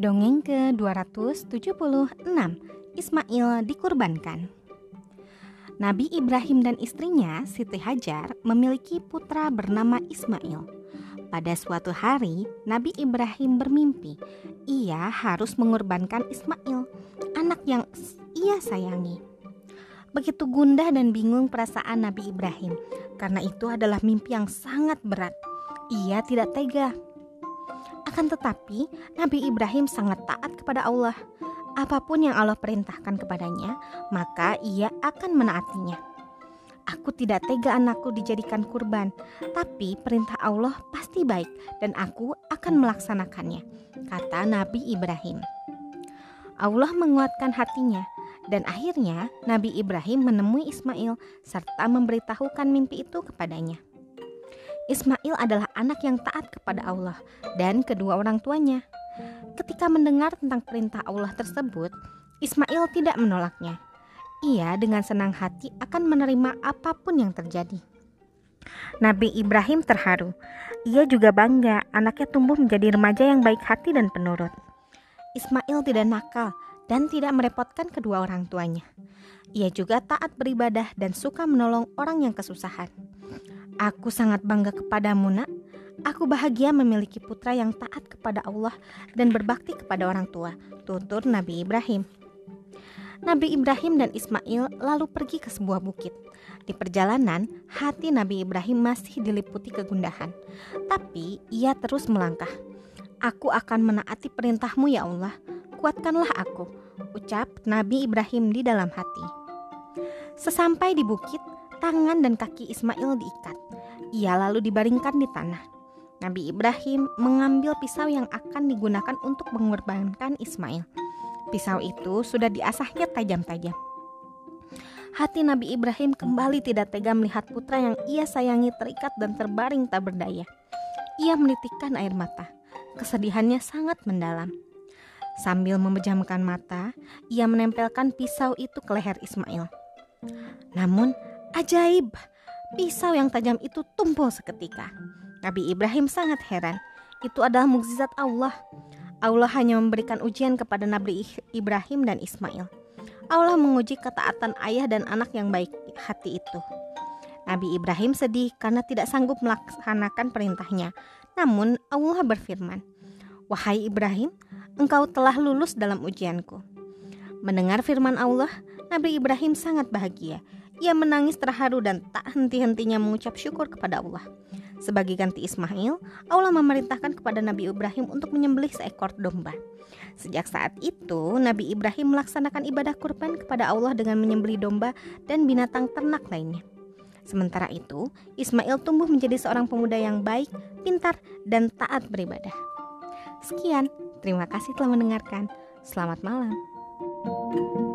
Dongeng ke-276 Ismail dikurbankan. Nabi Ibrahim dan istrinya Siti Hajar memiliki putra bernama Ismail. Pada suatu hari Nabi Ibrahim bermimpi Ia harus mengorbankan Ismail Anak yang ia sayangi. Begitu gundah dan bingung perasaan Nabi Ibrahim Karena itu adalah mimpi yang sangat berat. Ia tidak tega akan tetapi, Nabi Ibrahim sangat taat kepada Allah. Apa pun yang Allah perintahkan kepadanya, maka ia akan menaatinya. Aku tidak tega anakku dijadikan kurban, tapi perintah Allah pasti baik dan aku akan melaksanakannya, kata Nabi Ibrahim. Allah menguatkan hatinya dan akhirnya Nabi Ibrahim menemui Ismail serta memberitahukan mimpi itu kepadanya. Ismail adalah anak yang taat kepada Allah dan kedua orang tuanya. Ketika mendengar tentang perintah Allah tersebut, Ismail tidak menolaknya. Ia dengan senang hati akan menerima apa pun yang terjadi. Nabi Ibrahim terharu. Ia juga bangga anaknya tumbuh menjadi remaja yang baik hati dan penurut. Ismail tidak nakal dan tidak merepotkan kedua orang tuanya. Ia juga taat beribadah dan suka menolong orang yang kesusahan. Aku sangat bangga kepadamu, Nak. Aku bahagia memiliki putra yang taat kepada Allah dan berbakti kepada orang tua, tutur Nabi Ibrahim. Nabi Ibrahim dan Ismail lalu pergi ke sebuah bukit. Di perjalanan, hati Nabi Ibrahim masih diliputi kegundahan, tapi ia terus melangkah. Aku akan menaati perintahmu ya Allah, kuatkanlah aku, ucap Nabi Ibrahim di dalam hati. Sesampai di bukit, tangan dan kaki Ismail diikat. Ia lalu dibaringkan di tanah. Nabi Ibrahim mengambil pisau yang akan digunakan untuk mengorbankan Ismail. Pisau itu sudah diasahnya tajam-tajam. Hati Nabi Ibrahim kembali tidak tega melihat putra yang ia sayangi terikat dan terbaring tak berdaya. Ia menitikkan air mata. Kesedihannya sangat mendalam. Sambil memejamkan mata, ia menempelkan pisau itu ke leher Ismail. Namun, Ajaib, pisau yang tajam itu tumpul seketika. Nabi Ibrahim sangat heran. Itu adalah mukjizat Allah. Allah hanya memberikan ujian kepada Nabi Ibrahim dan Ismail. Allah menguji ketaatan ayah dan anak yang baik hati itu. Nabi Ibrahim sedih karena tidak sanggup melaksanakan perintahnya. Namun Allah berfirman, "Wahai Ibrahim, engkau telah lulus dalam ujianku." Mendengar firman Allah, Nabi Ibrahim sangat bahagia. Ia menangis terharu dan tak henti-hentinya mengucap syukur kepada Allah. Sebagai ganti Ismail, Allah memerintahkan kepada Nabi Ibrahim untuk menyembelih seekor domba. Sejak saat itu, Nabi Ibrahim melaksanakan ibadah kurban kepada Allah dengan menyembelih domba dan binatang ternak lainnya. Sementara itu, Ismail tumbuh menjadi seorang pemuda yang baik, pintar, dan taat beribadah. Sekian, terima kasih telah mendengarkan. Selamat malam. thank you